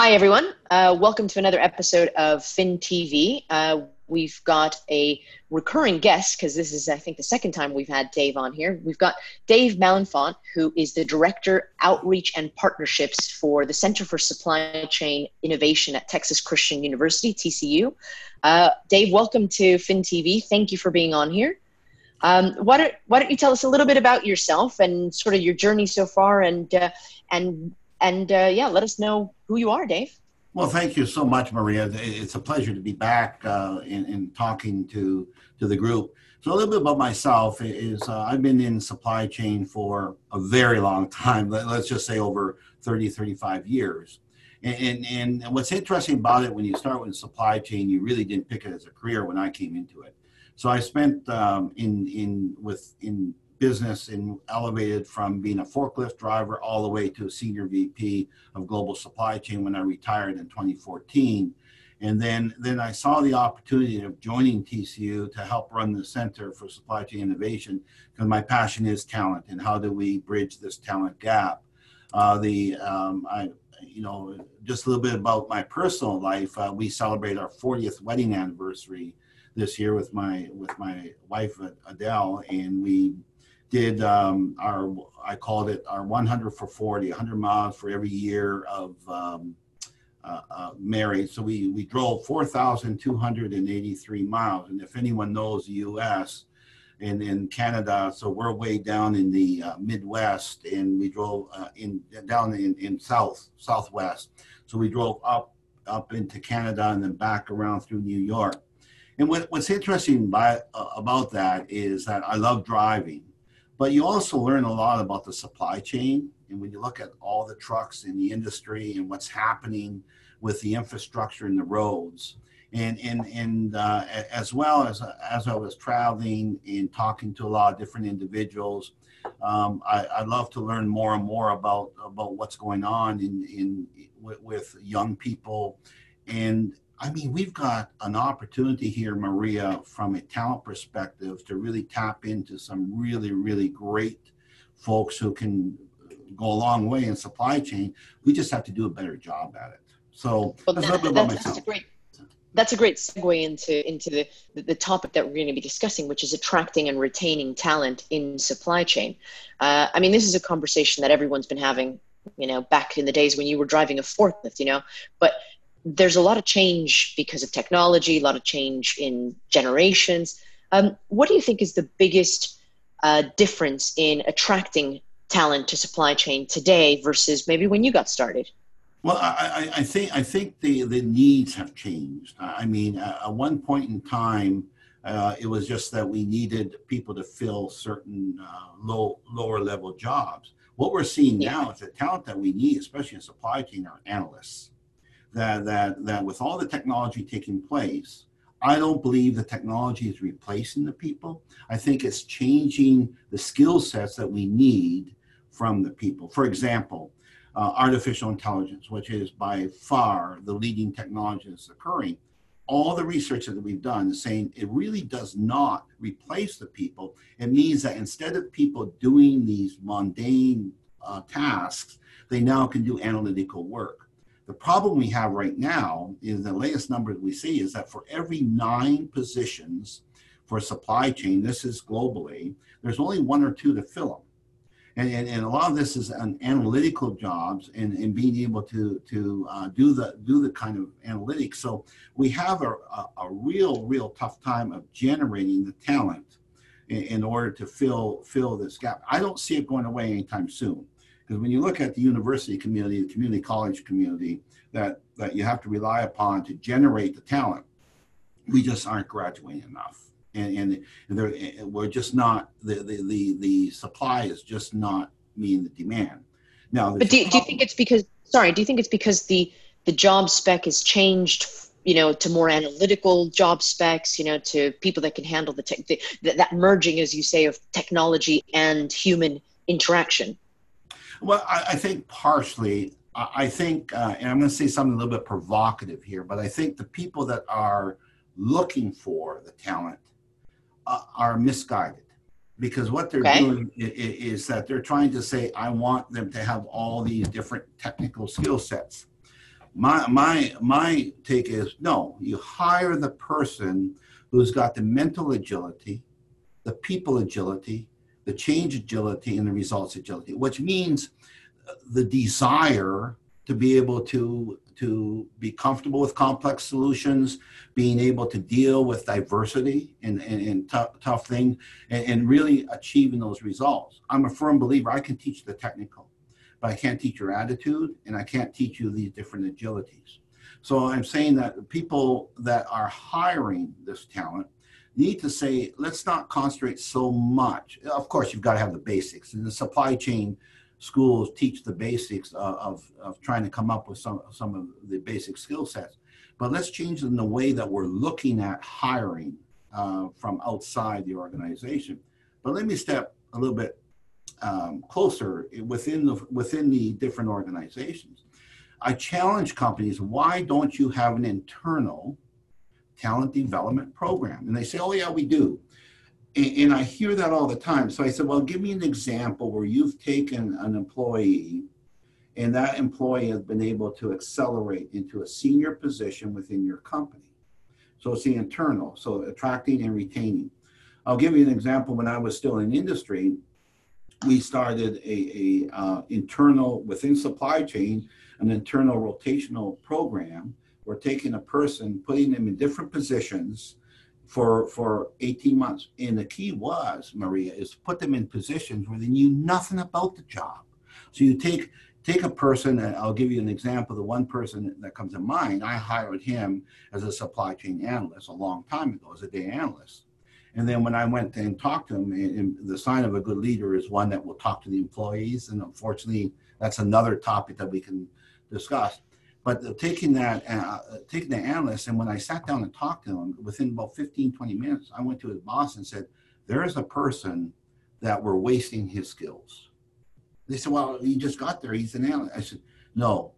Hi, everyone. Uh, welcome to another episode of Fin TV. Uh, we've got a recurring guest because this is, I think, the second time we've had Dave on here. We've got Dave Malenfant, who is the Director, Outreach and Partnerships for the Center for Supply Chain Innovation at Texas Christian University, TCU. Uh, Dave, welcome to Fin TV. Thank you for being on here. Um, why, don't, why don't you tell us a little bit about yourself and sort of your journey so far and, uh, and and uh, yeah, let us know who you are, Dave. Well, thank you so much, Maria. It's a pleasure to be back uh, in, in, talking to to the group. So a little bit about myself is uh, I've been in supply chain for a very long time. Let's just say over 30, 35 years. And, and, and what's interesting about it when you start with supply chain, you really didn't pick it as a career when I came into it. So I spent um, in in with in business and elevated from being a forklift driver all the way to a senior VP of global supply chain when I retired in 2014. And then, then I saw the opportunity of joining TCU to help run the Center for Supply Chain Innovation because my passion is talent and how do we bridge this talent gap. Uh, the um, I, you know, just a little bit about my personal life. Uh, we celebrate our 40th wedding anniversary this year with my with my wife Adele, and we did um, our I called it our 100 for 40, 100 miles for every year of um, uh, uh, married. So we we drove 4,283 miles, and if anyone knows the U.S. and in Canada, so we're way down in the uh, Midwest, and we drove uh, in down in, in South Southwest. So we drove up up into Canada and then back around through New York. And what, what's interesting by, uh, about that is that I love driving but you also learn a lot about the supply chain. And when you look at all the trucks in the industry and what's happening with the infrastructure and the roads, and and and uh, as well as as I was traveling and talking to a lot of different individuals, um, I, I love to learn more and more about about what's going on in in with, with young people, and I mean, we've got an opportunity here, Maria, from a talent perspective to really tap into some really, really great folks who can go a long way in supply chain. We just have to do a better job at it. So well, that's, that, that's, that's a great that's a great segue into into the the topic that we're going to be discussing, which is attracting and retaining talent in supply chain. Uh, I mean, this is a conversation that everyone's been having, you know, back in the days when you were driving a forklift, you know. But there's a lot of change because of technology, a lot of change in generations. Um, what do you think is the biggest uh, difference in attracting talent to supply chain today versus maybe when you got started? Well, I, I think I think the, the needs have changed. I mean, at one point in time, uh, it was just that we needed people to fill certain uh, low lower level jobs. What we're seeing yeah. now is the talent that we need, especially in supply chain, are analysts that that that with all the technology taking place, I don't believe the technology is replacing the people. I think it's changing the skill sets that we need from the people. For example, uh, artificial intelligence, which is by far the leading technology that's occurring. All the research that we've done is saying it really does not replace the people. It means that instead of people doing these mundane uh, tasks, they now can do analytical work. The problem we have right now is the latest numbers we see is that for every nine positions for supply chain, this is globally, there's only one or two to fill them. And, and, and a lot of this is an analytical jobs and, and being able to, to uh, do, the, do the kind of analytics. So we have a, a, a real, real tough time of generating the talent in, in order to fill, fill this gap. I don't see it going away anytime soon. Because when you look at the university community, the community college community that, that you have to rely upon to generate the talent, we just aren't graduating enough. And, and, and we're just not, the, the, the, the supply is just not meeting the demand. Now, but do, do you think it's because, sorry, do you think it's because the, the job spec has changed you know to more analytical job specs you know to people that can handle the, tech, the that merging as you say of technology and human interaction well, I, I think partially. I think, uh, and I'm going to say something a little bit provocative here, but I think the people that are looking for the talent uh, are misguided because what they're okay. doing is, is, that they're trying to say, I want them to have all these different technical skill sets. My my my take is no. You hire the person who's got the mental agility, the people agility, the change agility, and the results agility, which means the desire to be able to to be comfortable with complex solutions, being able to deal with diversity and, and, and tough, tough things, and, and, really achieving those results. I'm a firm believer I can teach the technical, but I can't teach your attitude and I can't teach you these different agilities. So I'm saying that people that are hiring this talent need to say, let's not concentrate so much. Of course, you've got to have the basics. And the supply chain, schools teach the basics of, of, of, trying to come up with some, some of the basic skill sets. But let's change in the way that we're looking at hiring uh, from outside the organization. But let me step a little bit um, closer within the, within the different organizations. I challenge companies, why don't you have an internal talent development program? And they say, oh, yeah, we do. And, I hear that all the time. So I said, well, give me an example where you've taken an employee and that employee has been able to accelerate into a senior position within your company. So it's the internal, so attracting and retaining. I'll give you an example. When I was still in industry, we started a, a uh, internal within supply chain, an internal rotational program. We're taking a person, putting them in different positions, for for 18 months. And the key was, Maria, is put them in positions where they knew nothing about the job. So you take take a person, and I'll give you an example. The one person that comes to mind, I hired him as a supply chain analyst a long time ago, as a day analyst. And then when I went and talked to him, and the sign of a good leader is one that will talk to the employees. And unfortunately, that's another topic that we can discuss. But taking that, uh, taking the analyst, and when I sat down and talked to him, within about 15, 20 minutes, I went to his boss and said, There is a person that we're wasting his skills. They said, Well, he just got there. He's an analyst. I said, No,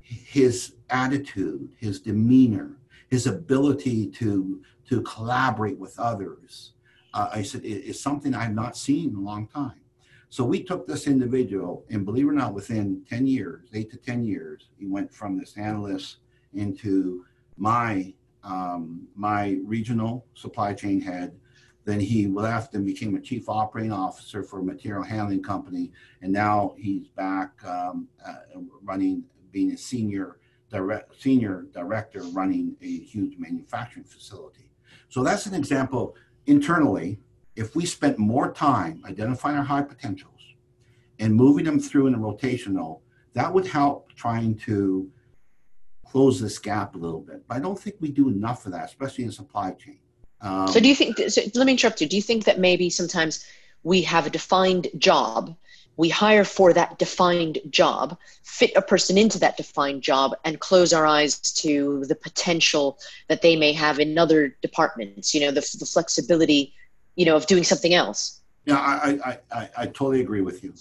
his attitude, his demeanor, his ability to, to collaborate with others, uh, I said, is something I've not seen in a long time. So we took this individual, and believe it or not, within 10 years, eight to 10 years, he went from this analyst into my um, my regional supply chain head. Then he left and became a chief operating officer for a material handling company, and now he's back um, uh, running, being a senior direct senior director running a huge manufacturing facility. So that's an example internally if we spent more time identifying our high potentials and moving them through in a rotational, that would help trying to close this gap a little bit. But I don't think we do enough of that, especially in supply chain. Um, so do you think, so let me interrupt you. Do you think that maybe sometimes we have a defined job, we hire for that defined job, fit a person into that defined job, and close our eyes to the potential that they may have in other departments, you know, the, the flexibility you know, of doing something else. Yeah, I, I, I, I totally agree with you.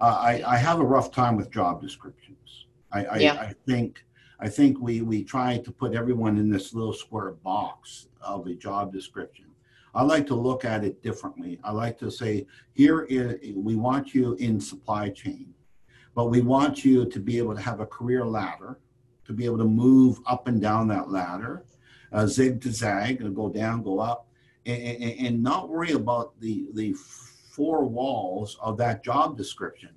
Uh, I, I have a rough time with job descriptions. I, I, yeah. I think I think we, we try to put everyone in this little square box of a job description. I like to look at it differently. I like to say, here is, we want you in supply chain, but we want you to be able to have a career ladder, to be able to move up and down that ladder, uh, zig to zag, and go down, go up, and, and not worry about the the four walls of that job description.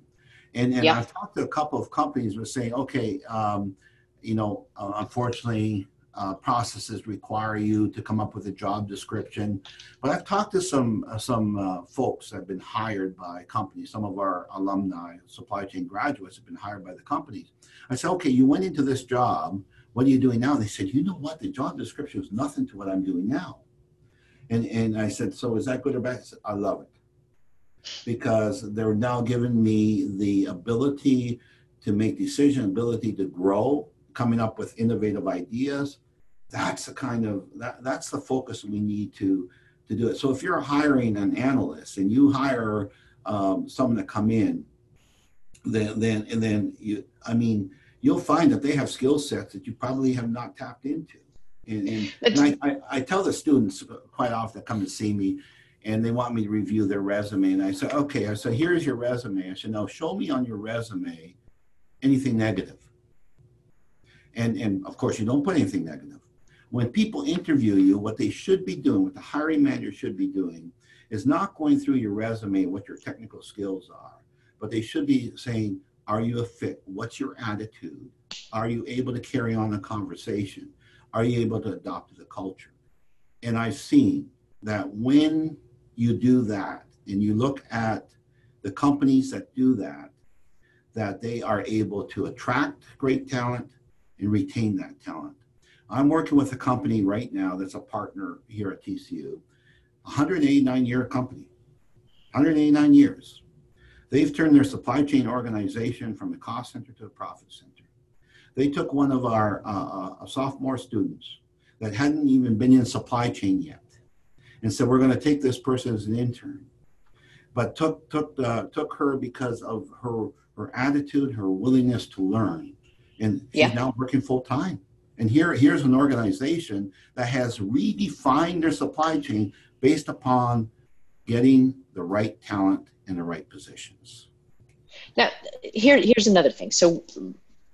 And, and yeah. I've talked to a couple of companies who are saying, okay, um, you know, uh, unfortunately, uh, processes require you to come up with a job description. But I've talked to some uh, some uh, folks that have been hired by companies. Some of our alumni, supply chain graduates, have been hired by the companies. I said, okay, you went into this job. What are you doing now? And they said, you know what? The job description is nothing to what I'm doing now. And, and I said, so is that good or bad? Said, I love it because they're now giving me the ability to make decision, ability to grow, coming up with innovative ideas. That's the kind of that, that's the focus we need to to do it. So if you're hiring an analyst and you hire um, someone to come in, then then and then you, I mean, you'll find that they have skill sets that you probably have not tapped into. And, and, and I, I, I, tell the students quite often that come to see me and they want me to review their resume. And I say, okay, I said, here's your resume. I said, now show me on your resume anything negative. And, and of course, you don't put anything negative. When people interview you, what they should be doing, what the hiring manager should be doing, is not going through your resume and what your technical skills are, but they should be saying, Are you a fit? What's your attitude? Are you able to carry on a conversation? Are you able to adopt the culture? And I've seen that when you do that and you look at the companies that do that, that they are able to attract great talent and retain that talent. I'm working with a company right now that's a partner here at TCU, 189 year company, 189 years. They've turned their supply chain organization from a cost center to a profit center. They took one of our uh, uh, sophomore students that hadn't even been in supply chain yet and said, We're going to take this person as an intern. But took, took, uh, took her because of her, her attitude, her willingness to learn. And she's yeah. now working full time. And here, here's an organization that has redefined their supply chain based upon getting the right talent in the right positions. Now, here, here's another thing. So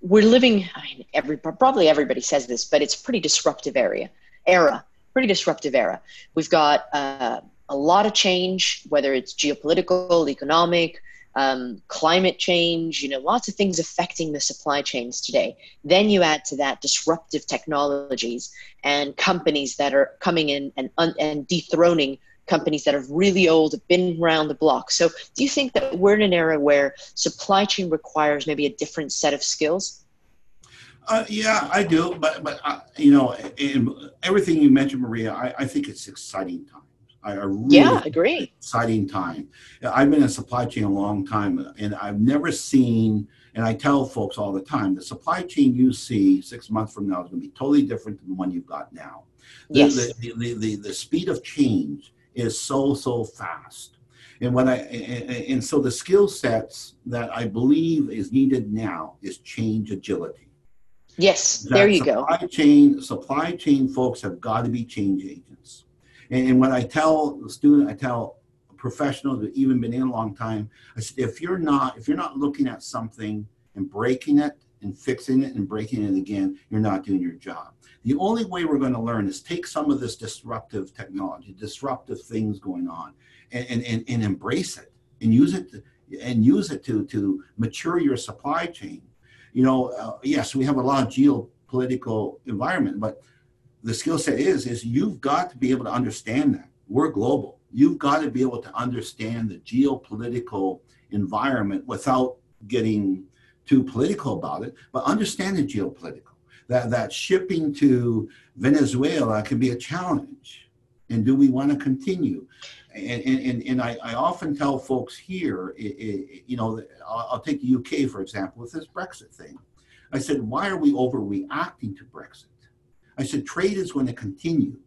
we're living. I mean, every probably everybody says this, but it's pretty disruptive area era. Pretty disruptive era. We've got uh, a lot of change, whether it's geopolitical, economic, um, climate change, you know, lots of things affecting the supply chains today. Then you add to that disruptive technologies and companies that are coming in and, and dethroning companies that are really old, have been around the block. So do you think that we're in an era where supply chain requires maybe a different set of skills? Uh, yeah, I do, but but uh, you know, everything you mentioned, Maria, I, I think it's exciting time. I, really yeah, agree. Exciting time. I've been in supply chain a long time, and I've never seen. And I tell folks all the time, the supply chain you see six months from now is going to be totally different than the one you've got now. The, yes. the, the, the, the speed of change is so so fast. And what I and, and so the skill sets that I believe is needed now is change agility. Yes, there you supply go. Chain supply chain folks have got to be change agents. And, and when I tell the student, I tell professionals that even been in a long time, if you're not, if you're not looking at something and breaking it and fixing it and breaking it again, you're not doing your job. The only way we're going to learn is take some of this disruptive technology, disruptive things going on, and, and, and, embrace it and use it to, and use it to, to mature your supply chain. You know, uh, yes, we have a lot of geopolitical environment, but the skill set is is you've got to be able to understand that we're global you've got to be able to understand the geopolitical environment without getting too political about it but understand the geopolitical that that shipping to venezuela can be a challenge and do we want to continue and, and, and I, I often tell folks here, it, it, you know, I'll, I'll take the UK for example with this Brexit thing. I said, why are we overreacting to Brexit? I said, trade is going to continue.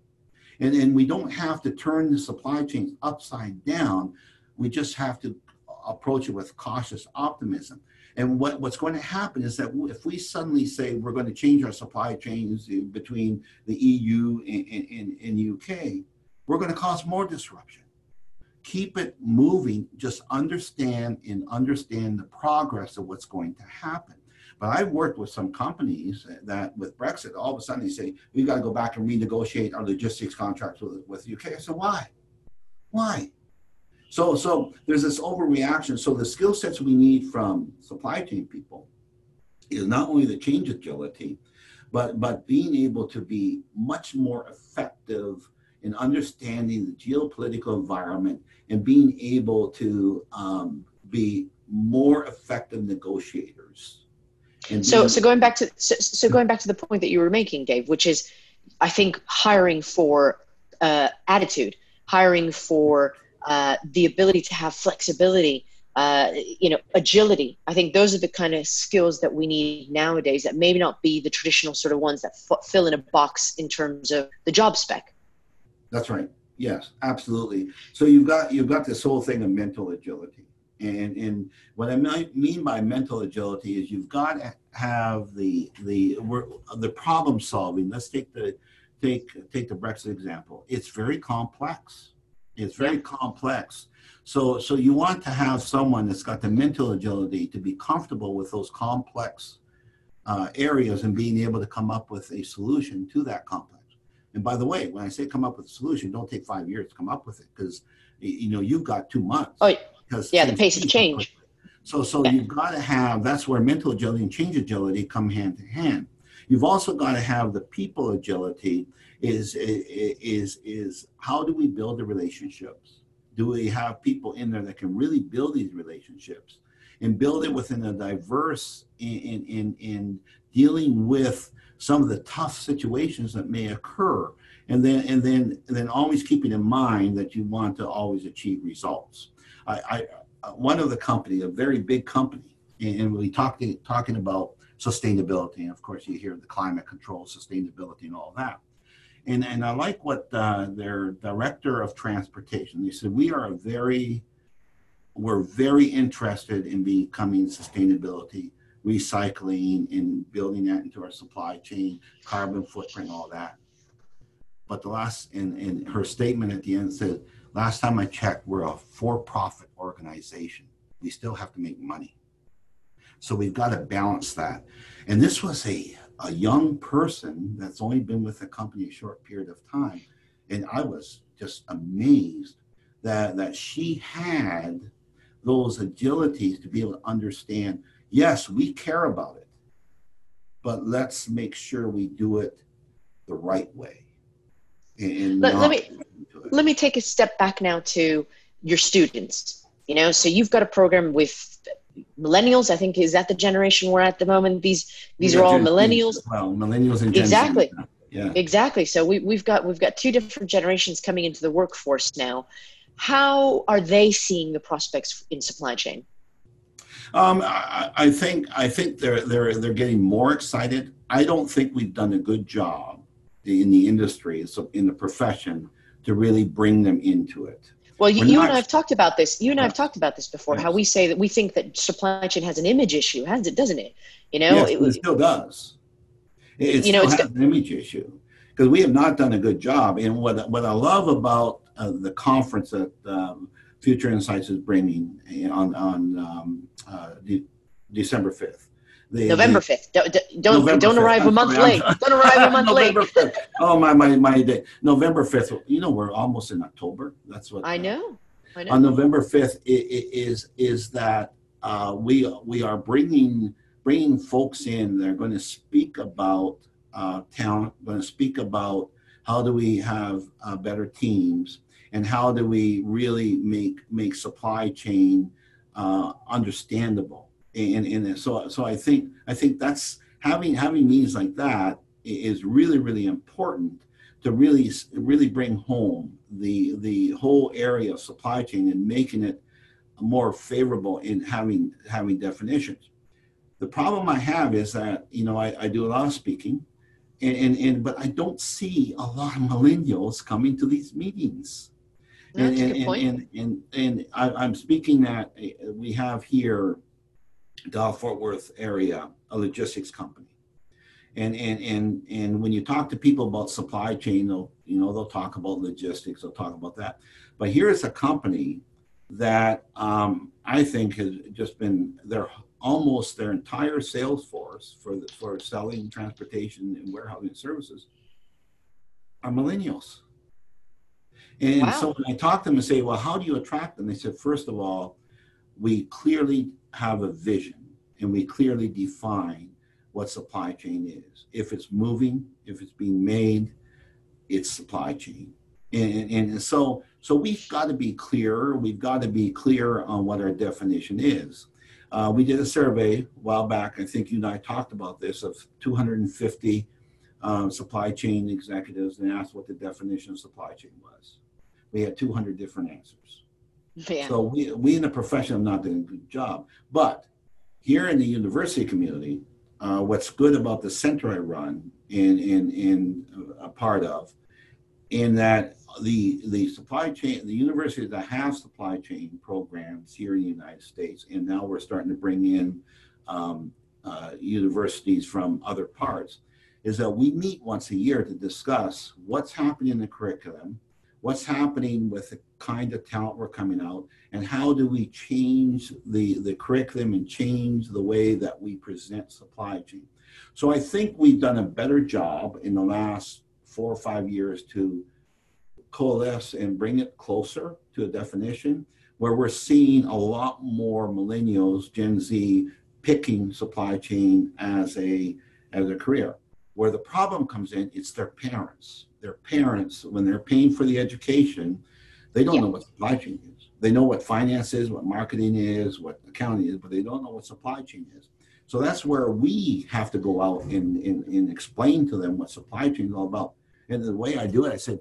And, and we don't have to turn the supply chains upside down. We just have to approach it with cautious optimism. And what, what's going to happen is that if we suddenly say we're going to change our supply chains between the EU and, and, and UK, we're going to cause more disruption. Keep it moving, just understand and understand the progress of what's going to happen. But I've worked with some companies that with Brexit, all of a sudden they say, we've got to go back and renegotiate our logistics contracts with, with UK. I said, why? Why? So, so there's this overreaction. So the skill sets we need from supply chain people is not only the change agility, but, but being able to be much more effective in understanding the geopolitical environment and being able to um, be more effective negotiators so, so going back to so, so, going back to the point that you were making, Dave, which is, I think hiring for uh, attitude, hiring for uh, the ability to have flexibility, uh, you know, agility. I think those are the kind of skills that we need nowadays. That maybe not be the traditional sort of ones that f- fill in a box in terms of the job spec. That's right. Yes, absolutely. So you've got you've got this whole thing of mental agility and, and what I mean by mental agility is you've got to have the the the problem solving. Let's take the take take the Brexit example. It's very complex. It's very yeah. complex. So so you want to have someone that's got the mental agility to be comfortable with those complex uh, areas and being able to come up with a solution to that complex. And by the way, when I say come up with a solution, don't take five years to come up with it because you know you've got two months. Oh, yeah, the pace of change. So, so yeah. you've got to have that's where mental agility and change agility come hand to hand. You've also got to have the people agility. Is is is how do we build the relationships? Do we have people in there that can really build these relationships and build it within a diverse in in in dealing with some of the tough situations that may occur and then and then and then always keeping in mind that you want to always achieve results i, I uh, one of the company a very big company and we talked talking about sustainability and of course you hear the climate control sustainability and all that and and i like what uh, their director of transportation they said we are very we're very interested in becoming sustainability recycling and building that into our supply chain, carbon footprint, all that. But the last, and, and her statement at the end said, last time I checked, we're a for profit organization. We still have to make money. So we've got to balance that. And this was a, a young person that's only been with the company a short period of time. And I was just amazed that, that she had those agilities to be able to understand yes, we care about it, but let's make sure we do it the right way. And let, let me let me take a step back now to your students. You know, so you've got a program with millennials. I think is that the generation we're at the moment. These these are all millennials. Well, millennials and Gen exactly. Yeah. Exactly. So we, we've got we've got two different generations coming into the workforce now. How are they seeing the prospects in supply chain? Um, I, I, think I think they're they're they're getting more excited. I don't think we've done a good job in the industry, so in the profession, to really bring them into it. Well, you, you and I have talked about this. You and I have talked about this before. Yes. How we say that we think that supply chain has an image issue, has it? Doesn't it? You know, yes, it, it, still does. It, you know, it's has an image issue because we have not done a good job. And what what I love about uh, the conference that um, Future Insights is bringing on on um, uh, de- December fifth. November fifth. Don't don't, November don't 5th. arrive I'm a month sorry, late. I'm, don't arrive a month late. 5th. Oh my my my day. November fifth. You know we're almost in October. That's what I know. I know. On November fifth is is that uh, we we are bringing bringing folks in. They're going to speak about uh, talent. Going to speak about how do we have uh, better teams and how do we really make make supply chain uh, understandable and, and so so I think I think that's having having meetings like that is really really important to really really bring home the the whole area of supply chain and making it more favorable in having having definitions. The problem I have is that you know I, I do a lot of speaking, and, and, and but I don't see a lot of millennials coming to these meetings. That's and, and, and, and, and, I, am speaking that uh, we have here, Dallas Fort Worth area, a logistics company. And, and, and, and when you talk to people about supply chain, they'll, you know, they'll talk about logistics, they'll talk about that. But here is a company that um, I think has just been their almost their entire sales force for the, for selling transportation and warehousing services are millennials. And wow. so when I talk to them and say, well, how do you attract them? They said, first of all, we clearly have a vision and we clearly define what supply chain is. If it's moving, if it's being made, it's supply chain. And, and so, so we've got to be clear. We've got to be clear on what our definition is. Uh, we did a survey a while back. I think you and I talked about this of 250 um, supply chain executives and asked what the definition of supply chain was we had 200 different answers. So we, we in the profession have not done a good job. But here in the university community, uh, what's good about the center I run in, in, in a part of, in that the, the supply chain, the universities that have supply chain programs here in the United States, and now we're starting to bring in um, uh, universities from other parts, is that we meet once a year to discuss what's happening in the curriculum, what's happening with the kind of talent we're coming out, and how do we change the, the curriculum and change the way that we present supply chain. So I think we've done a better job in the last four or five years to coalesce and bring it closer to a definition where we're seeing a lot more millennials, Gen Z, picking supply chain as a as a career. Where the problem comes in, it's their parents. Their parents, when they're paying for the education, they don't yeah. know what supply chain is. They know what finance is, what marketing is, what accounting is, but they don't know what supply chain is. So that's where we have to go out and, and, and explain to them what supply chain is all about. And the way I do it, I said,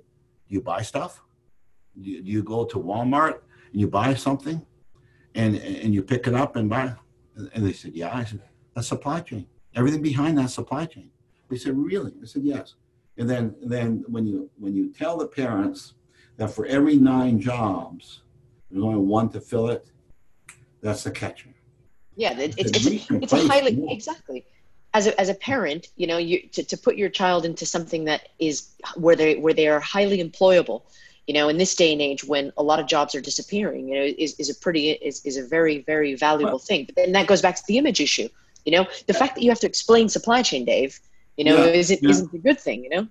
do you buy stuff? Do you, do you go to Walmart and you buy something and, and you pick it up and buy? And they said, yeah. I said, that's supply chain. Everything behind that supply chain. They said, really? I said, yes. And then, then when you when you tell the parents that for every nine jobs, there's only one to fill it, that's the catcher. Yeah, it, it's, it's, it's a highly more. exactly. As a, as a parent, you know, you to, to put your child into something that is where they where they are highly employable, you know, in this day and age when a lot of jobs are disappearing, you know, is, is a pretty is, is a very very valuable well, thing. But then that goes back to the image issue. You know, the fact that you have to explain supply chain, Dave, you know, yeah, isn't yeah. isn't a good thing. You know.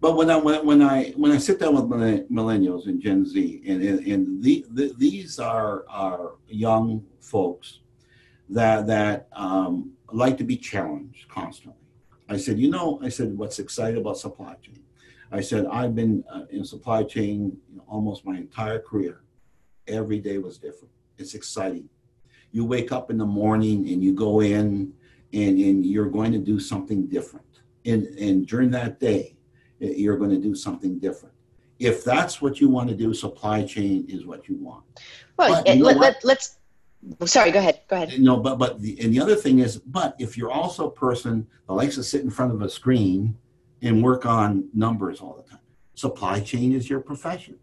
But when I when, when I when I sit down with millennials and Gen Z, and and, and the, the, these are are young folks that that um, like to be challenged constantly. I said, you know, I said, what's exciting about supply chain? I said, I've been uh, in supply chain you know, almost my entire career. Every day was different. It's exciting. You wake up in the morning and you go in and, and you're going to do something different and, and during that day, you're going to do something different. If that's what you want to do, supply chain is what you want. Well, eh, you let, let, let's. Sorry, go ahead. Go ahead. No, but but the and the other thing is, but if you're also a person that likes to sit in front of a screen and work on numbers all the time, supply chain is your profession.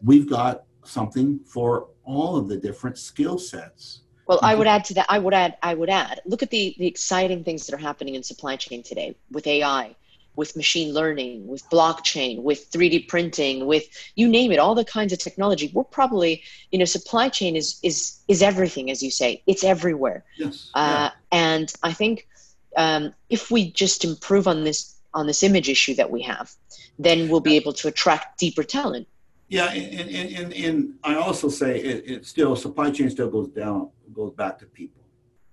We've got something for all of the different skill sets well, I would add to that. I would add. I would add. Look at the the exciting things that are happening in supply chain today with AI, with machine learning, with blockchain, with 3D printing, with you name it, all the kinds of technology. We're probably, you know, supply chain is is is everything, as you say. It's everywhere. Yes. Uh, yeah. And I think um, if we just improve on this on this image issue that we have, then we'll be able to attract deeper talent. Yeah, and, and, and, and I also say it, it still supply chain still goes down goes back to people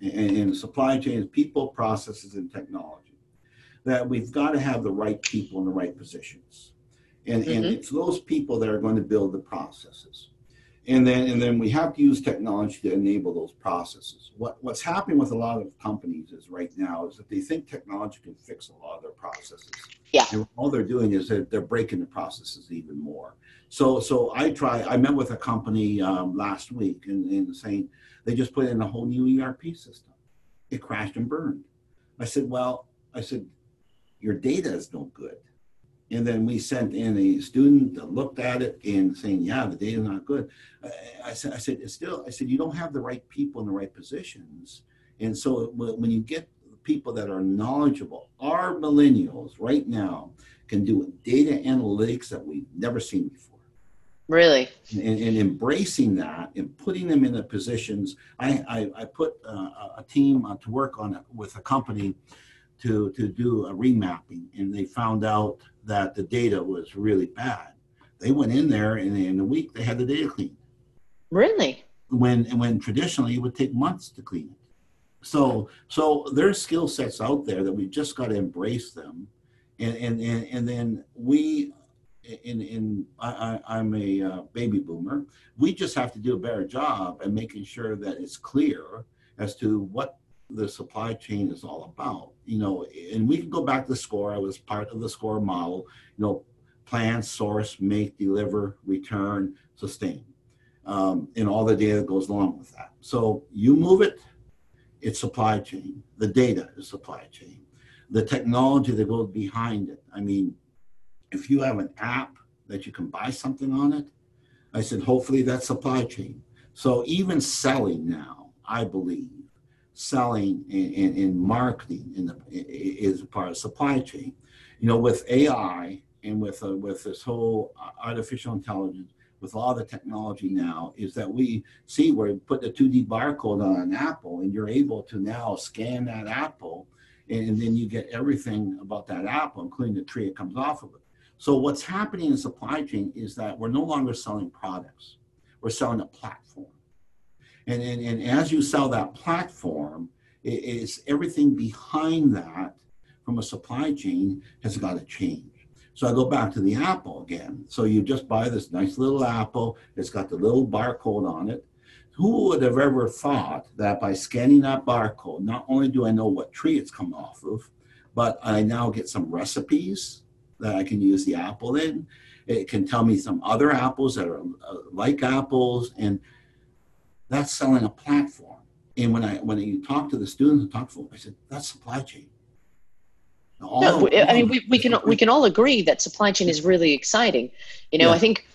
and, and supply chains, people, processes, and technology. That we've got to have the right people in the right positions, and mm-hmm. and it's those people that are going to build the processes and then and then we have to use technology to enable those processes. What what's happening with a lot of companies is right now is that they think technology can fix a lot of their processes. Yeah. And all they're doing is that they're breaking the processes even more. So so I try. I met with a company um, last week and, and saying they just put in a whole new ERP system. It crashed and burned. I said, well, I said, your data is no good. And then we sent in a student that looked at it and saying, yeah, the data's not good. I, said, I said, still, I said, you don't have the right people in the right positions. And so when you get people that are knowledgeable, our millennials right now can do data analytics that we've never seen before. Really? And, and embracing that and putting them in the positions. I, I, I put uh, a team uh, to work on it with a company to, to do a remapping, and they found out that the data was really bad. They went in there and in a week they had the data cleaned. Really? When when traditionally it would take months to clean it. So so there's skill sets out there that we just got to embrace them, and and and, and then we. In in I, am a uh, baby boomer. We just have to do a better job at making sure that it's clear as to what the supply chain is all about. You know, and we can go back to SCOR. I was part of the SCOR model. You know, plan, source, make, deliver, return, sustain, um, and all the data that goes along with that. So you move it, it's supply chain. The data is supply chain. The technology that goes behind it. I mean, if you have an app that you can buy something on it, I said, hopefully that's supply chain. So even selling now, I believe selling and, and, marketing in the, is part of supply chain. You know, with AI and with uh, with this whole artificial intelligence, with all the technology now, is that we see where you put the 2D barcode on an apple, and you're able to now scan that apple, and, and then you get everything about that apple, including the tree it comes off of it. So what's happening in supply chain is that we're no longer selling products; we're selling a platform. And, and, and as you sell that platform, it is everything behind that from a supply chain has got to change. So I go back to the apple again. So you just buy this nice little apple, it's got the little barcode on it. Who would have ever thought that by scanning that barcode, not only do I know what tree it's come off of, but I now get some recipes that I can use the apple in. It can tell me some other apples that are uh, like apples, and that's selling a platform. And when I when you talk to the students and talk to them, I said that's supply chain. All no, I mean we, we can we can all agree that supply chain is really exciting. You know, yeah. I think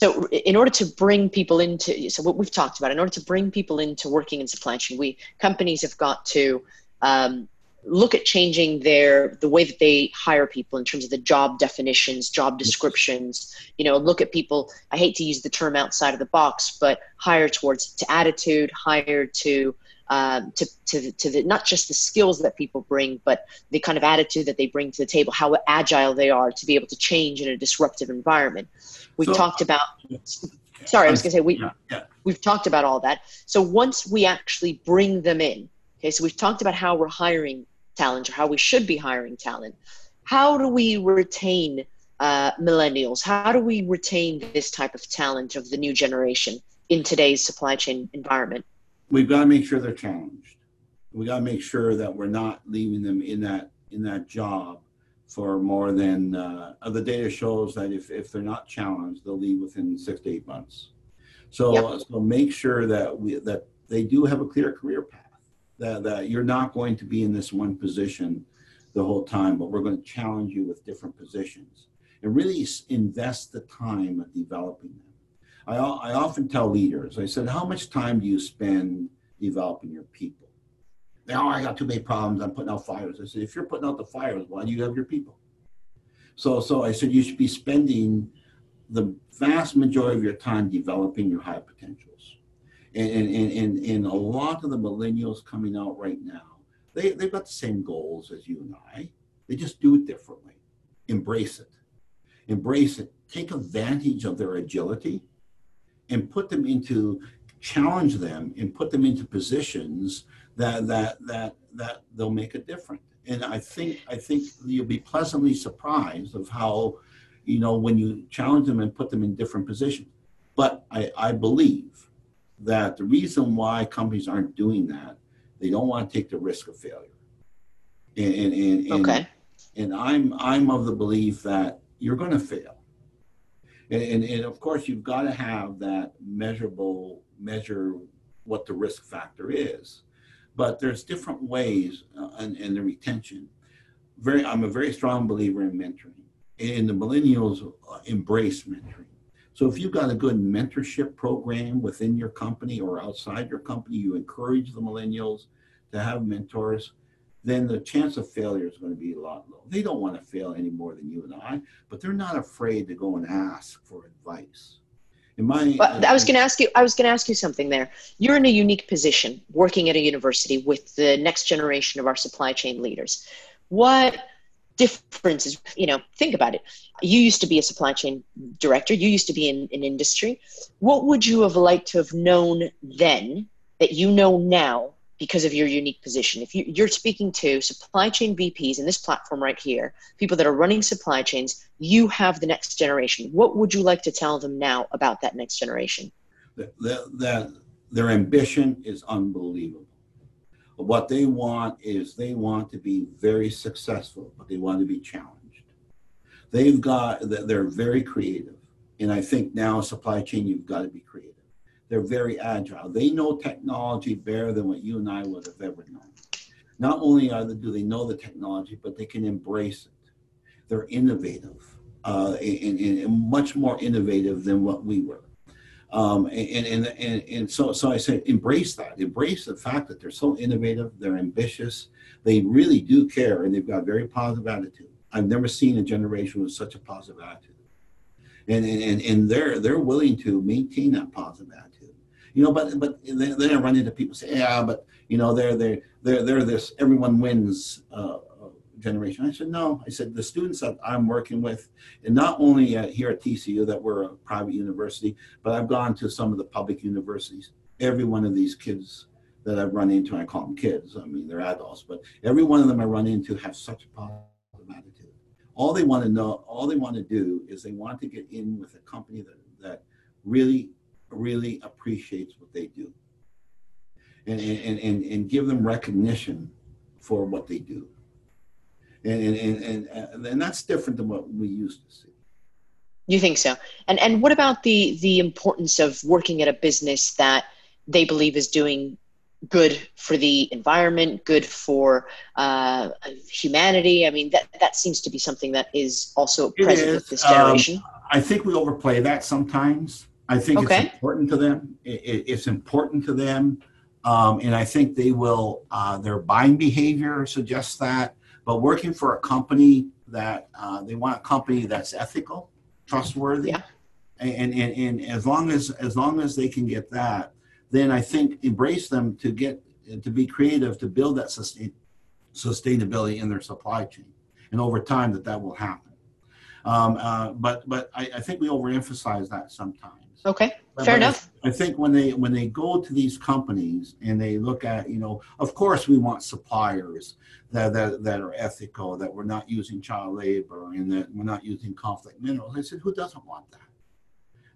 so in order to bring people into so what we've talked about in order to bring people into working in supply chain we companies have got to um, look at changing their the way that they hire people in terms of the job definitions job descriptions you know look at people i hate to use the term outside of the box but hire towards to attitude hire to um, to, to, to the, not just the skills that people bring, but the kind of attitude that they bring to the table, how agile they are to be able to change in a disruptive environment. We so, talked about, sorry, I was going to say, we, yeah, yeah. we've talked about all that. So once we actually bring them in, okay, so we've talked about how we're hiring talent or how we should be hiring talent. How do we retain uh, millennials? How do we retain this type of talent of the new generation in today's supply chain environment? we've got to make sure they're challenged. We got to make sure that we're not leaving them in that in that job for more than uh, the data shows that if, if they're not challenged, they'll leave within six to eight months. So yep. so make sure that we that they do have a clear career path. That that you're not going to be in this one position the whole time, but we're going to challenge you with different positions and really invest the time of developing them. I, I often tell leaders, I said, how much time do you spend developing your people? Now oh, I got too many problems. I'm putting out fires. I said, if you're putting out the fires, why do you have your people? So, so I said, you should be spending the vast majority of your time developing your high potentials. And, and, and, and a lot of the millennials coming out right now, they, they've got the same goals as you and I. They just do it differently. Embrace it. Embrace it. Take advantage of their agility and put them into challenge them and put them into positions that that that that they'll make a difference and i think i think you'll be pleasantly surprised of how you know when you challenge them and put them in different positions but i i believe that the reason why companies aren't doing that they don't want to take the risk of failure and and, and, okay. and, and i'm i'm of the belief that you're going to fail and, and, and of course, you've got to have that measurable measure what the risk factor is. But there's different ways uh, in, in the retention. Very, I'm a very strong believer in mentoring, and the millennials uh, embrace mentoring. So if you've got a good mentorship program within your company or outside your company, you encourage the millennials to have mentors then the chance of failure is going to be a lot low. They don't want to fail any more than you and I, but they're not afraid to go and ask for advice. In my, well, I was going to ask you. I was going to ask you something there. You're in a unique position, working at a university with the next generation of our supply chain leaders. What differences? You know, think about it. You used to be a supply chain director. You used to be in, in industry. What would you have liked to have known then that you know now because of your unique position. If you, are speaking to supply chain VPs in this platform right here, people that are running supply chains, you have the next generation. What would you like to tell them now about that next generation? That, their ambition is unbelievable. What they want is they want to be very successful, but they want to be challenged. They've got, they're very creative. And I think now supply chain, you've got to be creative they're very agile. They know technology better than what you and I would have ever known. Not only are they, do they know the technology, but they can embrace it. They're innovative, uh, and, and, and, much more innovative than what we were. Um, and, and, and, and so, so I say embrace that. Embrace the fact that they're so innovative, they're ambitious, they really do care, and they've got a very positive attitude. I've never seen a generation with such a positive attitude. And, and, and they're, they're willing to maintain that positive attitude. You know, but, but then I run into people say, yeah, but, you know, they're, they're, they're, they're this everyone wins uh, generation. I said, no. I said, the students that I'm working with, and not only uh, here at TCU, that we're a private university, but I've gone to some of the public universities. Every one of these kids that I've run into, I call them kids, I mean, they're adults, but every one of them I run into have such a positive attitude. All they want to know, all they want to do is they want to get in with a company that, that really, really appreciates what they do. And, and, and, and give them recognition for what they do and and, and and that's different than what we used to see. You think so? And and what about the the importance of working at a business that they believe is doing good for the environment, good for uh, humanity? I mean, that that seems to be something that is also present with this generation. Um, I think we overplay that sometimes. I think okay. it's important to them. It, it, it's important to them. Um, and I think they will, uh, their buying behavior suggests that. But working for a company that uh, they want a company that's ethical, trustworthy, yeah. and, and and as long as as long as they can get that, then I think embrace them to get to be creative to build that sustain, sustainability in their supply chain, and over time that that will happen. Um, uh, but but I, I think we overemphasize that sometimes. Okay, fair enough. I, I think when they when they go to these companies and they look at you know, of course we want suppliers that that, that are ethical, that we're not using child labor, and that we're not using conflict minerals. I said, who doesn't want that?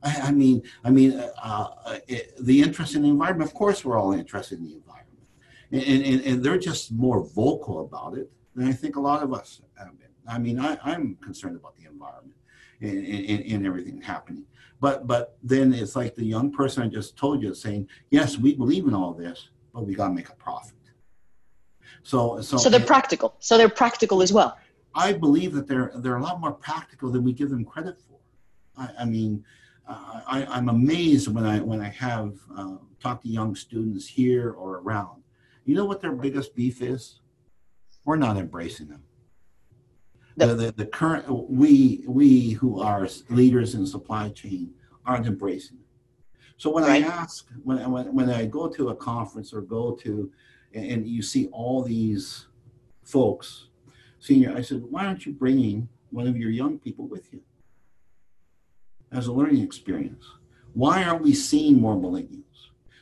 I, I mean, I mean, uh, uh, it, the interest in the environment. Of course, we're all interested in the environment, and, and, and they're just more vocal about it than I think a lot of us have been. I mean, I, I'm concerned about the environment and, and, and everything happening. But but then it's like the young person I just told you saying, yes, we believe in all this, but we got to make a profit. So so so they're practical. So they're practical as well. I believe that they're they're a lot more practical than we give them credit for. I, I mean, uh, I, I'm amazed when I when I have uh, talked to young students here or around. You know what their biggest beef is? We're not embracing them the, the, the current we we who are leaders in supply chain aren't embracing it. So when right. I ask when, when when I go to a conference or go to and you see all these folks, senior, I said, why aren't you bringing one of your young people with you as a learning experience? Why aren't we seeing more millennials?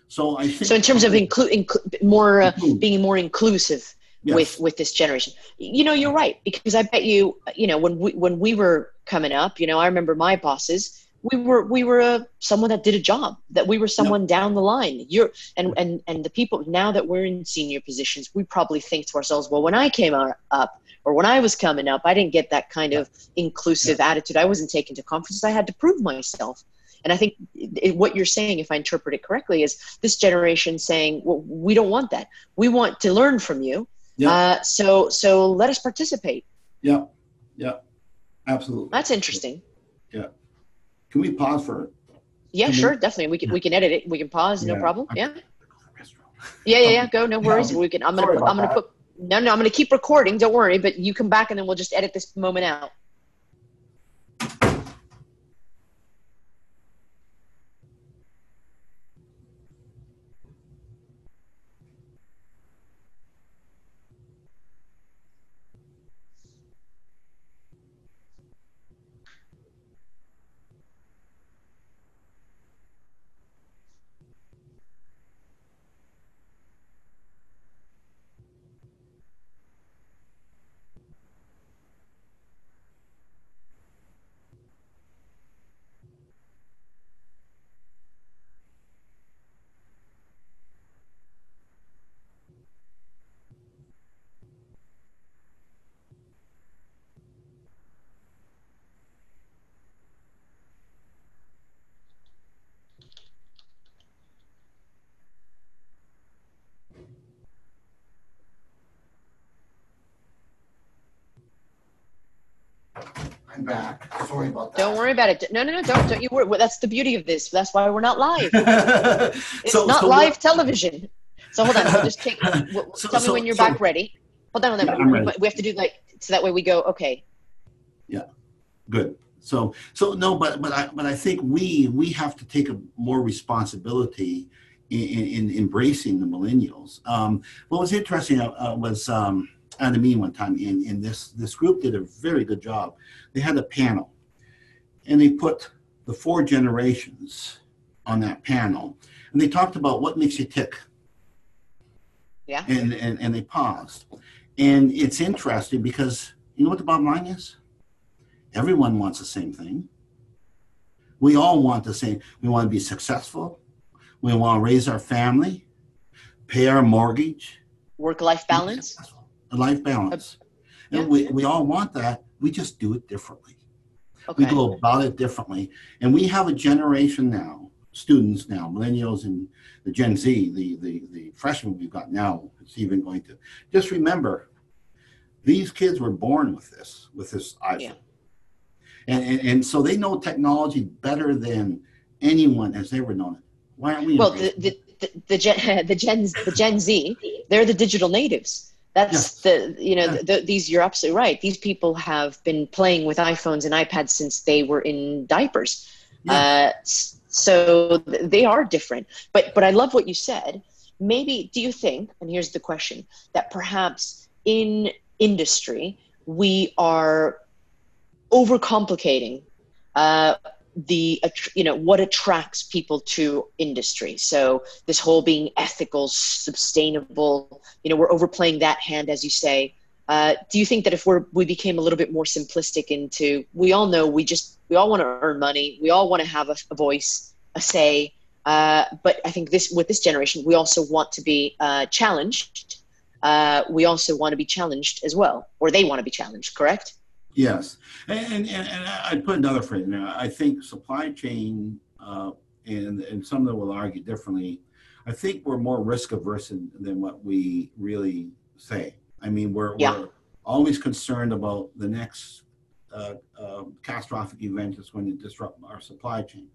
So I think. So in terms of include inclu- more uh, being more inclusive yes. with with this generation. You know, you're right because I bet you, you know, when we when we were coming up, you know, I remember my bosses. We were we were a, someone that did a job. That we were someone down the line. You're and and and the people now that we're in senior positions, we probably think to ourselves, well, when I came up or when I was coming up, I didn't get that kind of inclusive yeah. attitude. I wasn't taken to conferences. I had to prove myself. And I think it, what you're saying, if I interpret it correctly, is this generation saying, well, we don't want that. We want to learn from you. Yeah. Uh, so so let us participate. Yeah. Yeah. Absolutely. That's interesting. Yeah. Can we pause for it? Yeah, can sure, we? definitely. We can yeah. we can edit it. We can pause, yeah. no problem. Yeah. Yeah, yeah, yeah. Go, no worries. We can. I'm gonna. I'm gonna that. put. No, no. I'm gonna keep recording. Don't worry. But you come back and then we'll just edit this moment out. I'm Sorry about that. Don't worry about it. No, no, no. Don't. Don't you worry. That's the beauty of this. That's why we're not live. it's so, not so live what? television. So hold on. We'll just take. We'll, so, tell me when you're back ready. Hold on. Hold on. Yeah, we, we have to do like so that way we go. Okay. Yeah, good. So so no, but but I but I think we we have to take a more responsibility in, in, in embracing the millennials. Um, what was interesting uh, uh was um, at a meeting one time, and, and this this group did a very good job. They had a panel, and they put the four generations on that panel, and they talked about what makes you tick. Yeah. And and, and they paused, and it's interesting because you know what the bottom line is. Everyone wants the same thing. We all want the same. We want to be successful. We want to raise our family, pay our mortgage, work life balance, a life balance. Uh, and we, we all want that. We just do it differently. Okay. We go about it differently. And we have a generation now, students now, millennials and the Gen Z, the, the, the freshmen we've got now, it's even going to just remember these kids were born with this, with this iPhone. Yeah. And, and, and so they know technology better than anyone has ever known it. Why aren't we? Well, the, the, the, the, Gen, the, Gen, the Gen Z, they're the digital natives. That's the, you know, yeah. the, these, you're absolutely right. These people have been playing with iPhones and iPads since they were in diapers. Yeah. Uh, so they are different. But, but I love what you said. Maybe, do you think, and here's the question, that perhaps in industry, we are overcomplicating uh, the you know what attracts people to industry. So this whole being ethical sustainable you know we're overplaying that hand as you say. Uh, do you think that if we're we became a little bit more simplistic into we all know we just we all want to earn money we all want to have a, a voice a say uh, but i think this with this generation we also want to be uh, challenged. Uh, we also want to be challenged as well or they want to be challenged correct Yes, and, and, and I'd put another phrase in there. I think supply chain, uh, and, and some of them will argue differently. I think we're more risk averse than, than what we really say. I mean, we're, yeah. we're always concerned about the next uh, uh, catastrophic event that's going to disrupt our supply chain.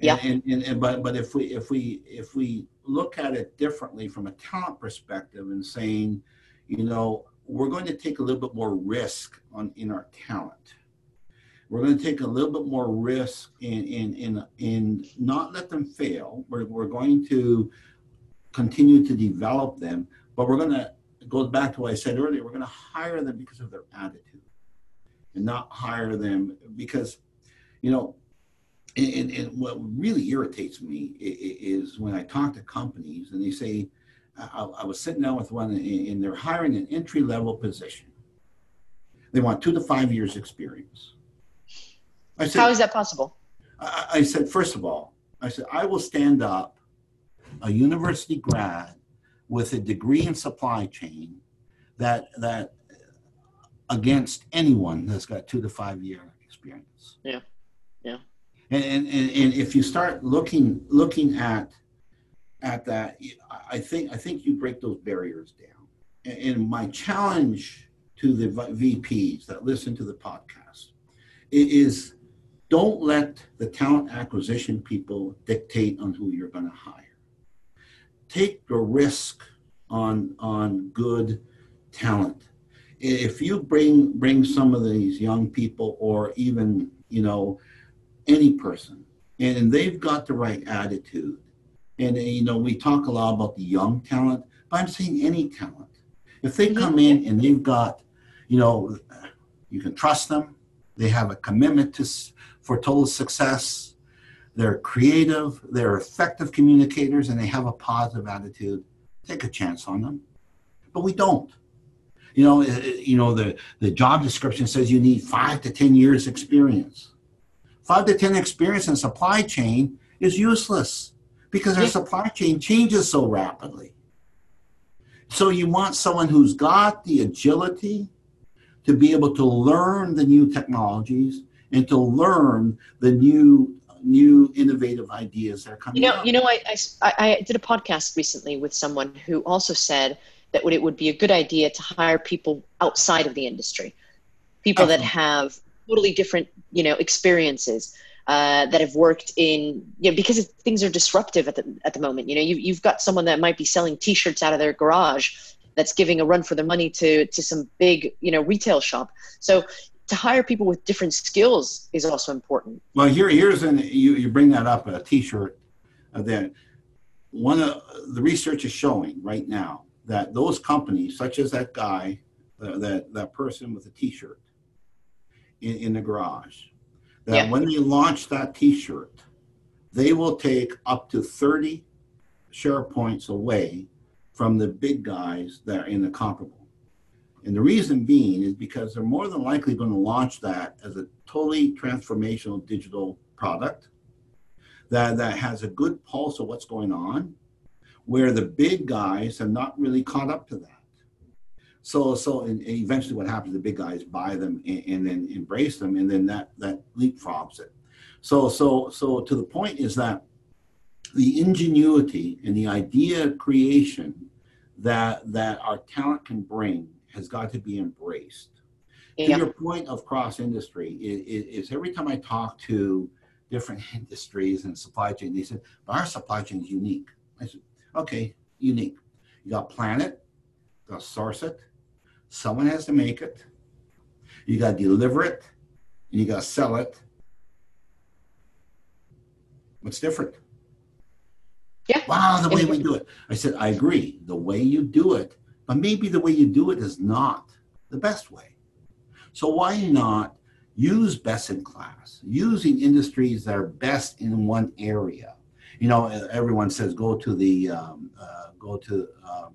And, yeah. And, and, and, but but if we if we if we look at it differently from a talent perspective and saying, you know, we're going to take a little bit more risk on in our talent. We're going to take a little bit more risk in in in, in not let them fail. We're, we're going to continue to develop them, but we're going to goes back to what I said earlier. We're going to hire them because of their attitude, and not hire them because, you know, and, and what really irritates me is when I talk to companies and they say, I, I was sitting down with one, and they're hiring an entry level position. They want two to five years experience. I said, How is that possible? I, I said, first of all, I said, I will stand up a university grad with a degree in supply chain that that against anyone that's got two to five year experience. Yeah. Yeah. And, and, and if you start looking looking at at that, I think I think you break those barriers down. And my challenge to the VPs that listen to the podcast is don't let the talent acquisition people dictate on who you're going to hire. Take the risk on on good talent. If you bring bring some of these young people or even you know any person and they've got the right attitude and uh, you know, we talk a lot about the young talent, but I'm saying any talent. If they come in and they've got, you know, you can trust them. They have a commitment to for total success. They're creative. They're effective communicators, and they have a positive attitude. Take a chance on them, but we don't. You know, uh, uh, you know the the job description says you need five to ten years experience. Five to ten experience in supply chain is useless because our supply chain changes so rapidly. So you want someone who's got the agility to be able to learn the new technologies and to learn the new new innovative ideas that are coming. You know, you know, I, I I did a podcast recently with someone who also said that it would be a good idea to hire people outside of the industry, people that have totally different you know experiences uh, that have worked in you know because things are disruptive at the at the moment. You know, you you've got someone that might be selling T-shirts out of their garage that's giving a run for their money to to some big you know retail shop. So to hire people with different skills is also important. Well, here, here's an you, you bring that up a T-shirt. Uh, that one of the research is showing right now that those companies, such as that guy, uh, that that person with a T-shirt in, in the garage, that yeah. when they launch that T-shirt, they will take up to 30 share points away from the big guys that are in the comparable. And the reason being is because they're more than likely going to launch that as a totally transformational digital product that, that has a good pulse of what's going on, where the big guys have not really caught up to that. So, so and eventually what happens, the big guys buy them and, and then embrace them, and then that, that leapfrogs it. So, so, so to the point is that the ingenuity and the idea creation that that our talent can bring has got to be embraced. Yeah. To your point of cross industry, is, is every time I talk to different industries and supply chain, they said, but our supply chain is unique. I said, okay, unique. You got planet, you got source it, someone has to make it, you got to deliver it, and you got to sell it. What's different? Yeah. Wow, the way we do it. I said, I agree. The way you do it but maybe the way you do it is not the best way. So why not use best in class, using industries that are best in one area? You know, everyone says go to the um, uh, go to um,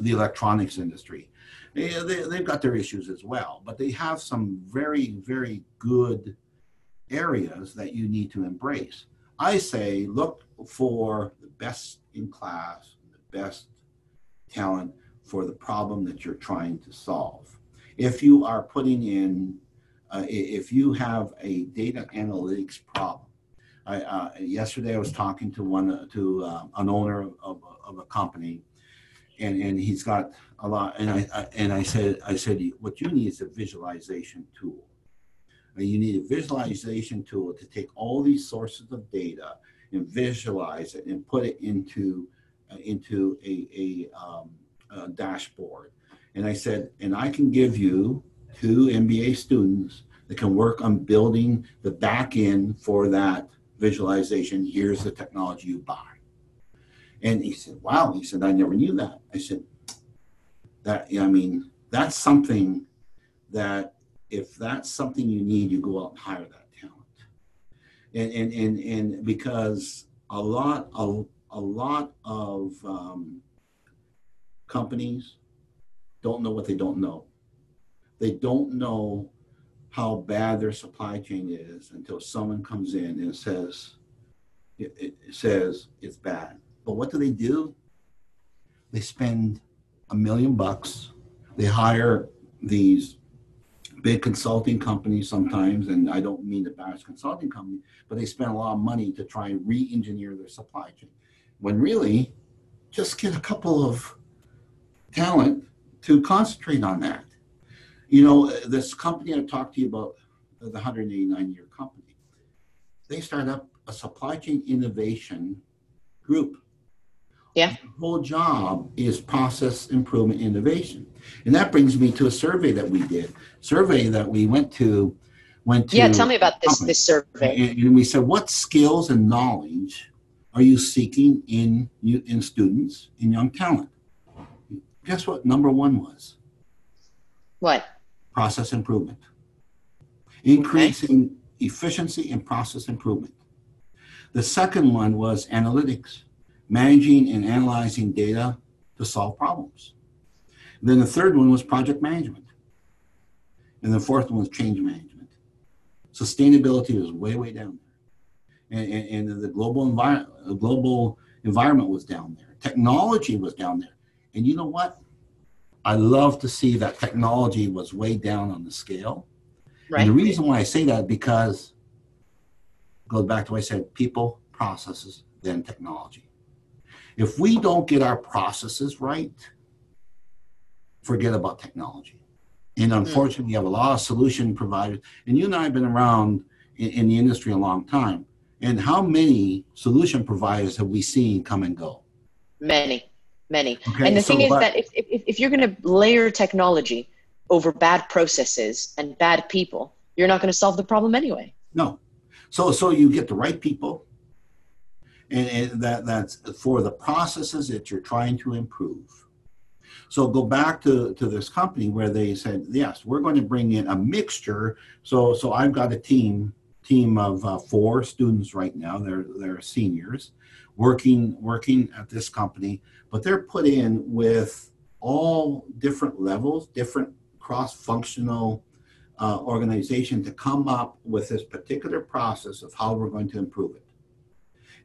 the electronics industry. They, they, they've got their issues as well, but they have some very, very good areas that you need to embrace. I say look for the best in class, the best talent for the problem that you're trying to solve. If you are putting in, uh, if you have a data analytics problem, I, uh, yesterday I was talking to one uh, to uh, an owner of, of a company, and, and he's got a lot. And I, I and I said I said what you need is a visualization tool. You need a visualization tool to take all these sources of data and visualize it and put it into uh, into a, a um, uh, dashboard. And I said, and I can give you two MBA students that can work on building the back end for that visualization. Here's the technology you buy. And he said, wow. He said, I never knew that. I said, that, I mean, that's something that if that's something you need, you go out and hire that talent. And, and, and, and because a lot, a, a lot of, um, companies don't know what they don't know. They don't know how bad their supply chain is until someone comes in and says, it, it says it's bad. But what do they do? They spend a million bucks. They hire these big consulting companies sometimes, and I don't mean the bash consulting company, but they spend a lot of money to try and re-engineer their supply chain. When really, just get a couple of talent to concentrate on that. You know, this company I talked to you about, the 189 year company, they started up a supply chain innovation group. Yeah. The whole job is process improvement innovation. And that brings me to a survey that we did. Survey that we went to went to Yeah, tell me about this this survey. And, and we said what skills and knowledge are you seeking in in students in young talent? Guess what number one was? What? Process improvement. Increasing okay. efficiency and process improvement. The second one was analytics, managing and analyzing data to solve problems. And then the third one was project management. And the fourth one was change management. Sustainability was way, way down there. And, and, and the global, envir- global environment was down there. Technology was down there. And you know what? I love to see that technology was way down on the scale. Right. And the reason why I say that because goes back to what I said, people, processes, then technology. If we don't get our processes right, forget about technology. And hmm. unfortunately, you have a lot of solution providers. And you and I have been around in, in, the industry a long time. And how many solution providers have we seen come and go? Many many. Okay, and the so thing is that if, if, if you're going to layer technology, over bad processes and bad people, you're not going to solve the problem anyway. No. So so you get the right people, and, that that's for the processes that you're trying to improve. So go back to, to this company where they said, yes, we're going to bring in a mixture. So so I've got a team team of uh, four students right now. They're they're seniors, working working at this company, but they're put in with all different levels, different cross functional uh, organization to come up with this particular process of how we're going to improve it.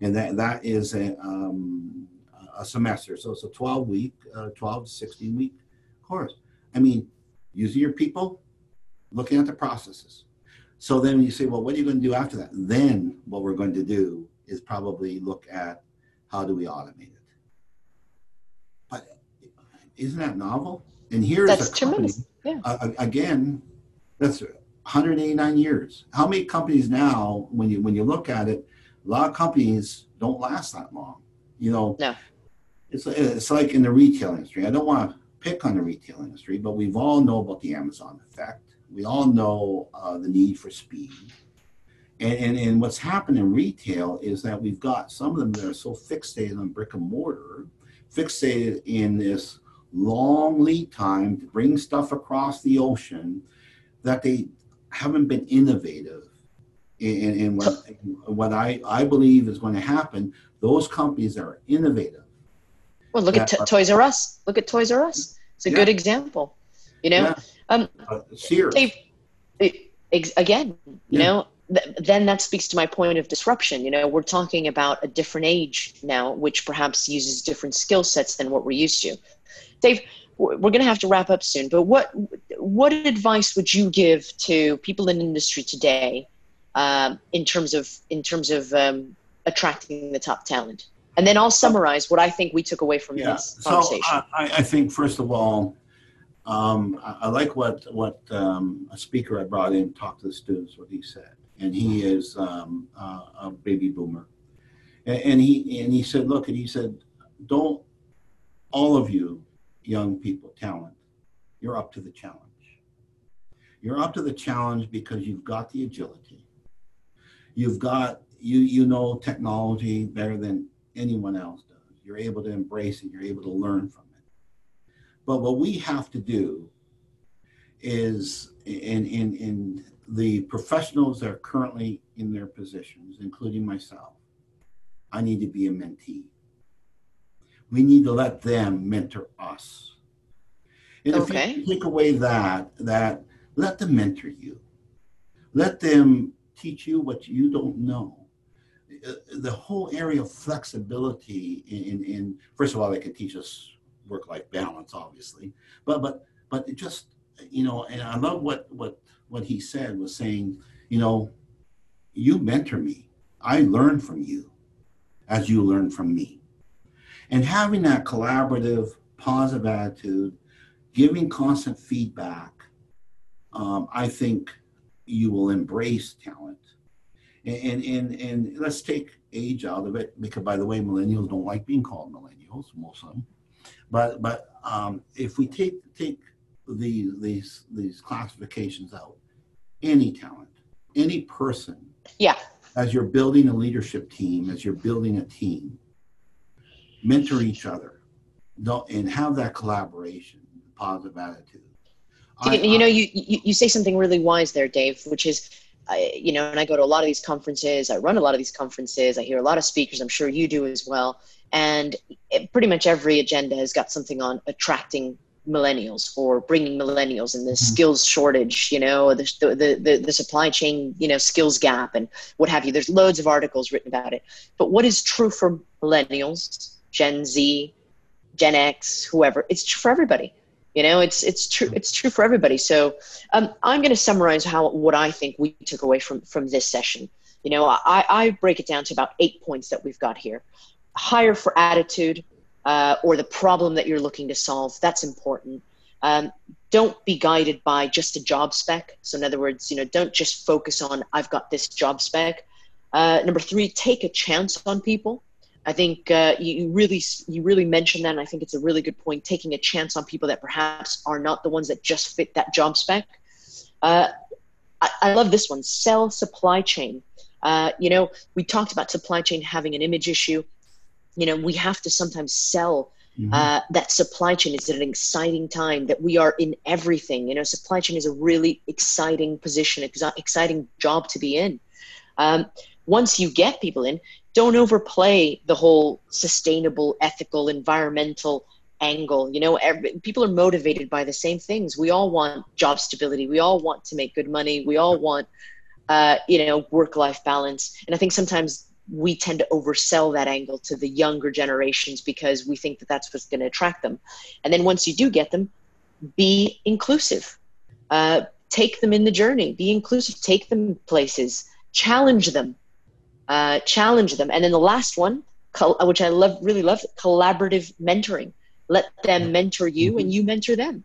And that, that is a, um, a semester. So it's a 12 week, uh, 12 to 16 week course. I mean, using your people, looking at the processes. So then you say, well, what are you going to do after that? Then what we're going to do is probably look at how do we automate it. But isn't that novel? And here's That's a company, tremendous. Yeah. uh, again, that's 189 years. How many companies now, when you when you look at it, a lot of companies don't last that long. You know, No. it's it's like in the retail industry. I don't want to pick on the retail industry, but we've all know about the Amazon effect. We all know uh, the need for speed. And, and, and what's happened in retail is that we've got some of them that are so fixated on brick and mortar, fixated in this long lead time to bring stuff across the ocean that they haven't been innovative in, in what, what I, I believe is going to happen. Those companies are innovative. Well, look at. T- Toys R Us. Look at Toys R Us. It's a Yeah. good example. You know, Yeah. um, Uh, Sears. Again, you Yeah. know, th- then that speaks to my point of disruption. You know, we're talking about a different age now, which perhaps uses different skill sets than what we're used to. Dave, we're going to have to wrap up soon, but what what advice would you give to people in industry today um, in terms of in terms of um, attracting the top talent? And then I'll summarize what I think we took away from Yeah. this So conversation. I, I I think first of all, um, I, I like what what um, a speaker I brought in talked to the students what he said, and he is um, uh, a baby boomer, and, and he and he said, look, and he said, don't all of you young people, talent, you're up to the challenge. You're up to the challenge because you've got the agility. You've got you you know technology better than anyone else does. You're able to embrace it, you're able to learn from it. But what we have to do is in in in the professionals that are currently in their positions, including myself, I need to be a mentee. We need to let them mentor us. And if Okay. you take away that, that let them mentor you. Let them teach you what you don't know. Uh, the whole area of flexibility in, in, in first of all they can teach us work-life balance obviously but but but it just you know and i love what what what he said was saying you know you mentor me. I learn from you as you learn from me. And having that collaborative positive attitude giving constant feedback um, i think you will embrace talent. And, and and let's take age out of it because by the way millennials don't like being called millennials most of them. But but um, if we take take the, these these classifications out any talent any person yeah, as you're building a leadership team as you're building a team mentor each other. Don't and have that collaboration positive attitude you, you know, you, you you say something really wise there, Dave, which is, I, you know, and I go to a lot of these conferences. I run a lot of these conferences. I hear a lot of speakers. I'm sure you do as well. And it, pretty much every agenda has got something on attracting millennials or bringing millennials and the mm-hmm. skills shortage, you know, the, the, the, the supply chain, you know, skills gap and what have you. There's loads of articles written about it. But what is true for millennials, Gen Z, Gen X, whoever, it's true for everybody. You know, it's it's true. It's true for everybody. So um, I'm going to summarize how what I think we took away from from this session. You know, I, I break it down to about eight points that we've got here. Hire for attitude uh, or the problem that you're looking to solve. That's important. Um, don't be guided by just a job spec. So in other words, you know, don't just focus on I've got this job spec. Uh, number three, take a chance on people. I think uh, you really you really mentioned that, and I think it's a really good point. Taking a chance on people that perhaps are not the ones that just fit that job spec. Uh, I, I, love this one. Sell supply chain. Uh, you know, we talked about supply chain having an image issue. You know, we have to sometimes sell mm-hmm. Uh, that supply chain is an exciting time. That we are in everything. You know, supply chain is a really exciting position, exciting job to be in. Um, once you get people in, don't overplay the whole sustainable, ethical, environmental angle. You know, every, people are motivated by the same things. We all want job stability. We all want to make good money. We all want, uh, you know, work-life balance. And I think sometimes we tend to oversell that angle to the younger generations because we think that that's what's going to attract them. And then once you do get them, be inclusive. Uh, take them in the journey. Be inclusive. Take them places. Challenge them uh, challenge them. And then the last one, which I love, really love, collaborative mentoring. Let them mentor you, mm-hmm. and you mentor them.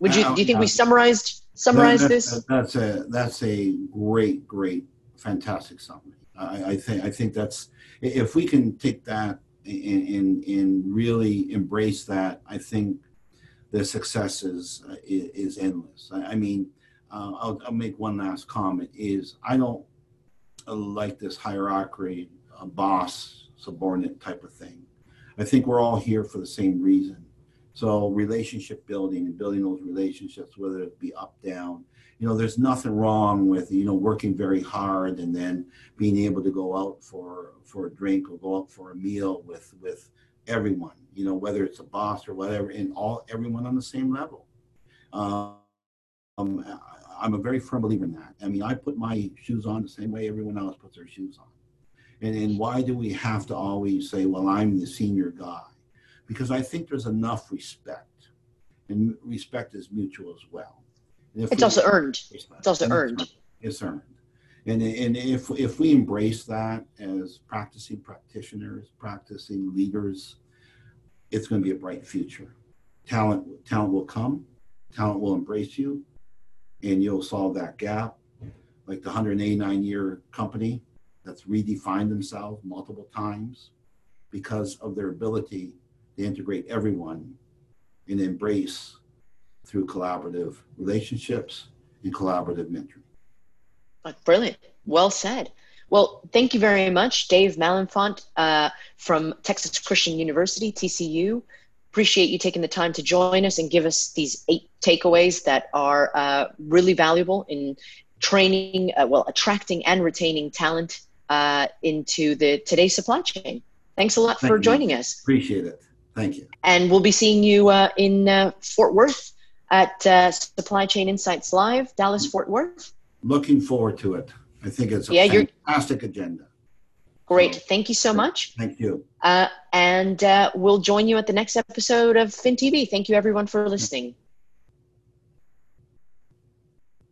Would you? Do you think we summarized summarized that, this? That's a that's a great, great, fantastic summary. I, I think I think that's if we can take that and and really embrace that, I think the success is uh, is endless. I, I mean, uh, I'll, I'll make one last comment. Is I don't like this hierarchy, a boss, subordinate type of thing. I think we're all here for the same reason. So relationship building and building those relationships, whether it be up, down, you know, there's nothing wrong with, you know, working very hard and then being able to go out for, for a drink or go out for a meal with, with everyone, you know, whether it's a boss or whatever, and all, everyone on the same level. Um, I'm a very firm believer in that. I mean, I put my shoes on the same way everyone else puts their shoes on. And, and why do we have to always say, well, I'm the senior guy? Because I think there's enough respect, and respect is mutual as well. It's also earned. It's also earned. It's earned. And, and if, if we embrace that as practicing practitioners, practicing leaders, it's going to be a bright future. Talent, talent will come, talent will embrace you, and you'll solve that gap. Like the 189 year company that's redefined themselves multiple times because of their ability to integrate everyone and embrace through collaborative relationships and collaborative mentoring. Brilliant. Well said. Well, thank you very much, Dave Malenfant uh, from Texas Christian University, TCU appreciate you taking the time to join us and give us these eight takeaways that are uh, really valuable in training, uh, well, attracting and retaining talent uh, into the today's supply chain. Thanks a lot Thank for you. joining us. Appreciate it. Thank you. And we'll be seeing you uh, in uh, Fort Worth at uh, Supply Chain Insights Live, Dallas, Fort Worth. Looking forward to it. I think it's a yeah, fantastic agenda. Great. Thank you so much. Thank you. Uh, and uh, we'll join you at the next episode of FinTV. Thank you, everyone, for listening.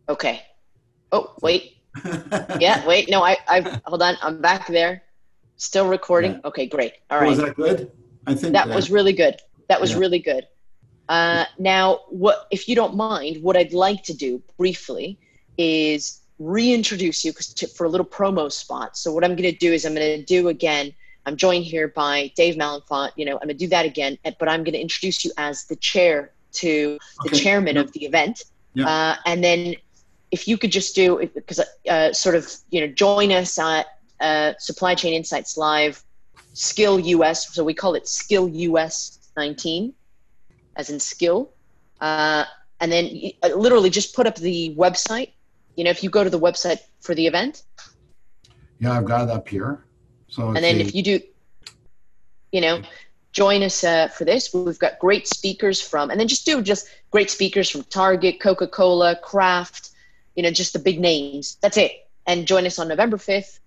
Okay. Oh, wait. yeah, wait. No, I, I, hold on. I'm back there. Still recording. Yeah. Okay, great. All right. Was that good? I think that, that was really good. That was yeah. really good. Uh, now, what if you don't mind? What I'd like to do briefly is reintroduce you to, for a little promo spot. So what I'm going to do is I'm going to do again. I'm joined here by Dave Malenfant. You know, I'm going to do that again, but I'm going to introduce you as the chair to the okay. chairman yep. of the event. Yep. Uh, and then if you could just do because uh, sort of you know join us at uh, Supply Chain Insights Live, Skill US. So we call it Skill US 19, as in skill. Uh, and then uh, literally just put up the website you know, if you go to the website for the event. Yeah, I've got it up here. So and then if you do, you know, join us uh, for this. We've got great speakers from, and then just do just great speakers from Target, Coca Cola, Kraft, you know, just the big names. That's it. And join us on November 5th,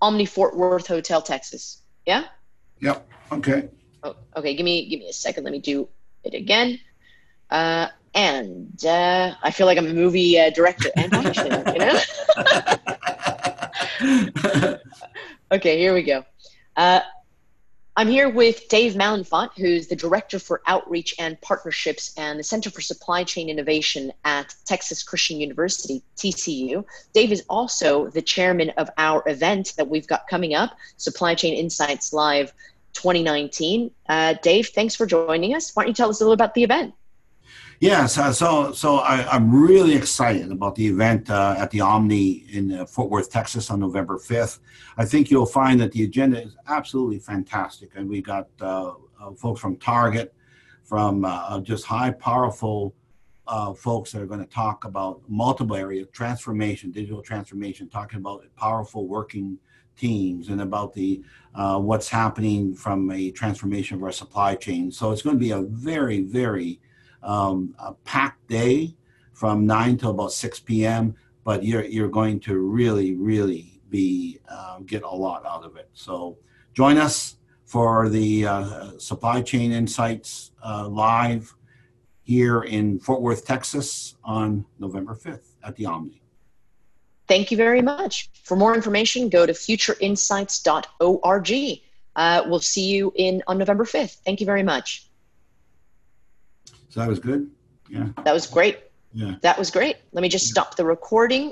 Omni Fort Worth Hotel, Texas. Yeah? Yep. Okay. Oh, okay. Give me, give me a second. Let me do it again. Uh, and uh, I feel like I'm a movie uh, director and action, you know. okay, here we go. Uh, I'm here with Dave Malenfant, who's the Director for Outreach and Partnerships and the Center for Supply Chain Innovation at Texas Christian University, TCU. Dave is also the chairman of our event that we've got coming up, Supply Chain Insights Live 2019. Uh, Dave, thanks for joining us. Why don't you tell us a little about the event? Yes, uh, so so I, am really excited about the event uh, at the Omni in uh, Fort Worth, Texas, on November fifth. I think you'll find that the agenda is absolutely fantastic, and we got uh, uh, folks from Target, from uh, just high, powerful folks that are going to talk about multiple areas, transformation, digital transformation, talking about powerful working teams and about the what's happening from a transformation of our supply chain. So it's going to be a very, very um, a packed day from 9 till about 6 p.m., but you're, you're going to really, really be uh, get a lot out of it. So join us for the uh, Supply Chain Insights uh, live here in Fort Worth, Texas on November 5th at the Omni. Thank you very much. For more information, go to futureinsights.org. Uh, we'll see you in on November 5th. Thank you very much. So that was good. Yeah. That was great. Yeah. That was great. Let me just stop the recording